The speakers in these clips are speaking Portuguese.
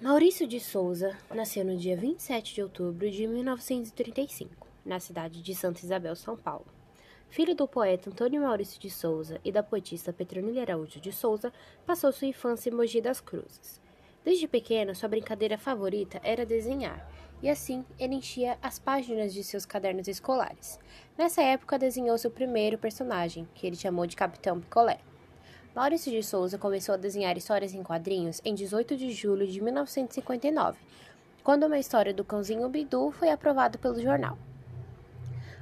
Maurício de Souza nasceu no dia 27 de outubro de 1935, na cidade de Santa Isabel, São Paulo. Filho do poeta Antônio Maurício de Souza e da poetista Petronila Araújo de Souza, passou sua infância em Mogi das Cruzes. Desde pequeno, sua brincadeira favorita era desenhar, e assim ele enchia as páginas de seus cadernos escolares. Nessa época, desenhou seu primeiro personagem, que ele chamou de Capitão Picolé. Maurício de Souza começou a desenhar histórias em quadrinhos em 18 de julho de 1959, quando uma história do cãozinho Bidu foi aprovada pelo jornal.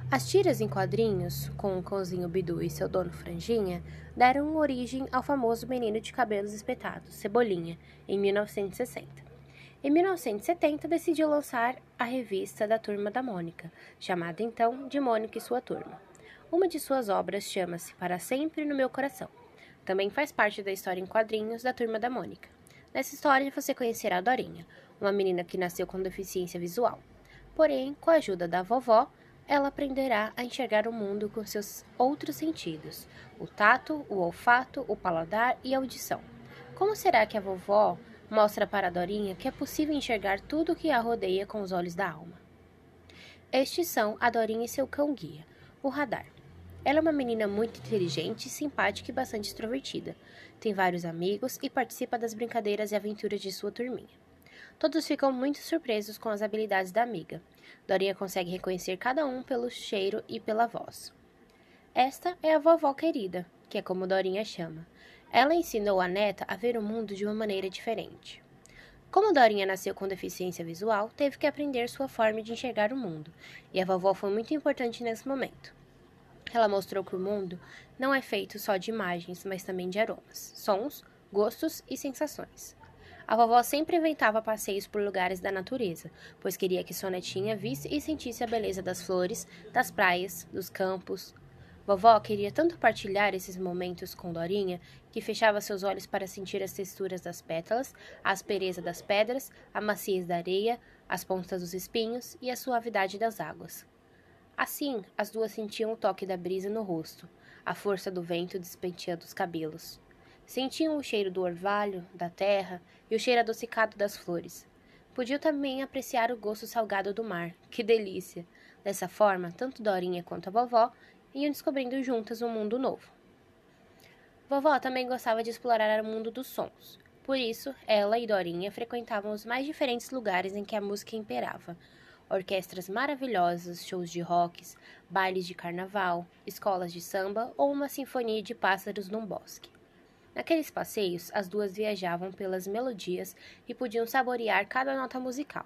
As tiras em quadrinhos, com o cãozinho Bidu e seu dono Franjinha, deram origem ao famoso menino de cabelos espetados, Cebolinha, em 1960. Em 1970, decidiu lançar a revista da Turma da Mônica, chamada então de Mônica e Sua Turma. Uma de suas obras chama-se Para Sempre no Meu Coração também faz parte da história em quadrinhos da Turma da Mônica. Nessa história você conhecerá a Dorinha, uma menina que nasceu com deficiência visual. Porém, com a ajuda da vovó, ela aprenderá a enxergar o mundo com seus outros sentidos: o tato, o olfato, o paladar e a audição. Como será que a vovó mostra para a Dorinha que é possível enxergar tudo o que a rodeia com os olhos da alma? Estes são a Dorinha e seu cão-guia, o radar. Ela é uma menina muito inteligente, simpática e bastante extrovertida. Tem vários amigos e participa das brincadeiras e aventuras de sua turminha. Todos ficam muito surpresos com as habilidades da amiga. Dorinha consegue reconhecer cada um pelo cheiro e pela voz. Esta é a vovó querida, que é como Dorinha chama. Ela ensinou a neta a ver o mundo de uma maneira diferente. Como Dorinha nasceu com deficiência visual, teve que aprender sua forma de enxergar o mundo, e a vovó foi muito importante nesse momento. Ela mostrou que o mundo não é feito só de imagens, mas também de aromas, sons, gostos e sensações. A vovó sempre inventava passeios por lugares da natureza, pois queria que sua netinha visse e sentisse a beleza das flores, das praias, dos campos. Vovó queria tanto partilhar esses momentos com Dorinha que fechava seus olhos para sentir as texturas das pétalas, a aspereza das pedras, a maciez da areia, as pontas dos espinhos e a suavidade das águas. Assim, as duas sentiam o toque da brisa no rosto, a força do vento despenteando os cabelos. Sentiam o cheiro do orvalho, da terra e o cheiro adocicado das flores. Podiam também apreciar o gosto salgado do mar. Que delícia! Dessa forma, tanto Dorinha quanto a vovó iam descobrindo juntas um mundo novo. Vovó também gostava de explorar o mundo dos sons. Por isso, ela e Dorinha frequentavam os mais diferentes lugares em que a música imperava, orquestras maravilhosas, shows de rocks, bailes de carnaval, escolas de samba ou uma sinfonia de pássaros num bosque. Naqueles passeios, as duas viajavam pelas melodias e podiam saborear cada nota musical.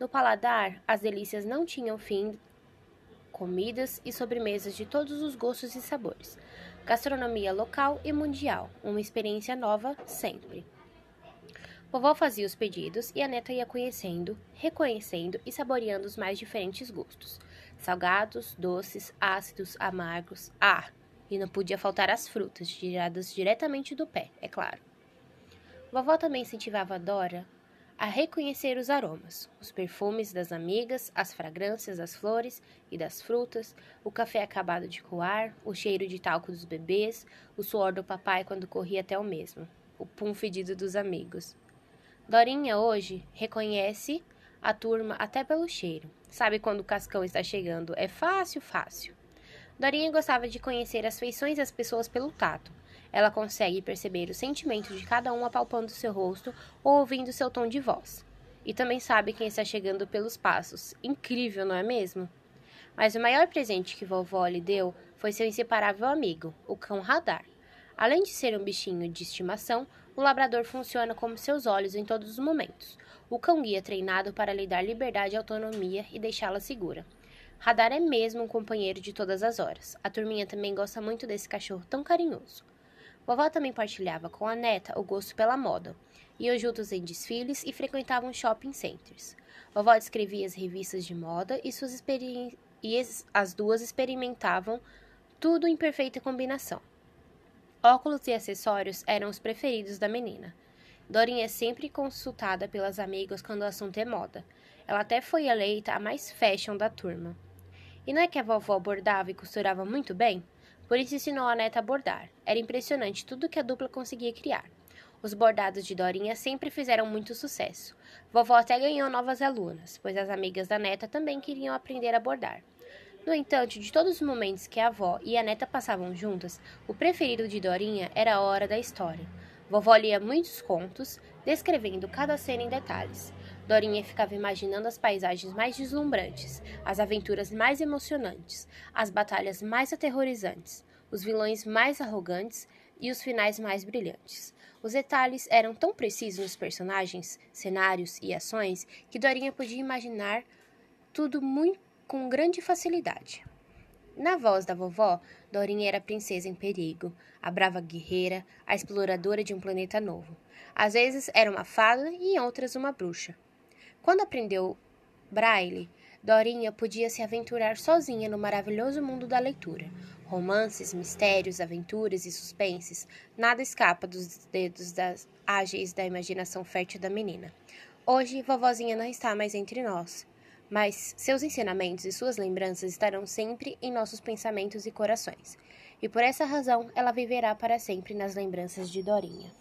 No paladar, as delícias não tinham fim. Comidas e sobremesas de todos os gostos e sabores. Gastronomia local e mundial, uma experiência nova sempre. Vovó fazia os pedidos e a neta ia conhecendo, reconhecendo e saboreando os mais diferentes gostos: salgados, doces, ácidos, amargos. Ah, e não podia faltar as frutas, tiradas diretamente do pé, é claro. Vovó também incentivava a Dora a reconhecer os aromas, os perfumes das amigas, as fragrâncias das flores e das frutas, o café acabado de coar, o cheiro de talco dos bebês, o suor do papai quando corria até o mesmo, o pum fedido dos amigos. Dorinha hoje reconhece a turma até pelo cheiro. Sabe quando o cascão está chegando? É fácil, fácil. Dorinha gostava de conhecer as feições das pessoas pelo tato. Ela consegue perceber o sentimento de cada um apalpando seu rosto ou ouvindo seu tom de voz. E também sabe quem está chegando pelos passos. Incrível, não é mesmo? Mas o maior presente que vovó lhe deu foi seu inseparável amigo, o cão radar. Além de ser um bichinho de estimação, o labrador funciona como seus olhos em todos os momentos. O cão-guia treinado para lhe dar liberdade e autonomia e deixá-la segura. Radar é mesmo um companheiro de todas as horas. A turminha também gosta muito desse cachorro tão carinhoso. Vovó também partilhava com a neta o gosto pela moda. Iam juntos em desfiles e frequentavam shopping centers. Vovó descrevia as revistas de moda e, suas e as duas experimentavam tudo em perfeita combinação. Óculos e acessórios eram os preferidos da menina. Dorinha é sempre consultada pelas amigas quando o assunto é moda. Ela até foi eleita a mais fashion da turma. E não é que a vovó bordava e costurava muito bem? Por isso ensinou a neta a bordar. Era impressionante tudo que a dupla conseguia criar. Os bordados de Dorinha sempre fizeram muito sucesso. Vovó até ganhou novas alunas, pois as amigas da neta também queriam aprender a bordar. No entanto, de todos os momentos que a avó e a neta passavam juntas, o preferido de Dorinha era a hora da história. Vovó lia muitos contos, descrevendo cada cena em detalhes. Dorinha ficava imaginando as paisagens mais deslumbrantes, as aventuras mais emocionantes, as batalhas mais aterrorizantes, os vilões mais arrogantes e os finais mais brilhantes. Os detalhes eram tão precisos nos personagens, cenários e ações que Dorinha podia imaginar tudo muito com grande facilidade. Na voz da vovó, Dorinha era a princesa em perigo, a brava guerreira, a exploradora de um planeta novo. Às vezes era uma fada e em outras uma bruxa. Quando aprendeu braille, Dorinha podia se aventurar sozinha no maravilhoso mundo da leitura. Romances, mistérios, aventuras e suspenses, nada escapa dos dedos das ágeis da imaginação fértil da menina. Hoje, vovozinha não está mais entre nós, mas seus ensinamentos e suas lembranças estarão sempre em nossos pensamentos e corações. E por essa razão, ela viverá para sempre nas lembranças de Dorinha.